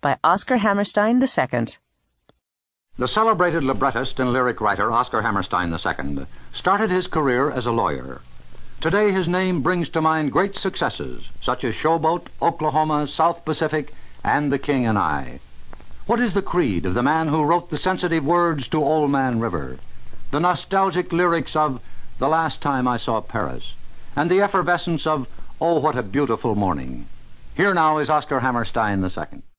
by Oscar Hammerstein II. The celebrated librettist and lyric writer Oscar Hammerstein II started his career as a lawyer. Today his name brings to mind great successes such as Showboat, Oklahoma, South Pacific, and The King and I. What is the creed of the man who wrote the sensitive words to Old Man River, the nostalgic lyrics of The Last Time I Saw Paris, and the effervescence of Oh, What a Beautiful Morning? Here now is Oscar Hammerstein II.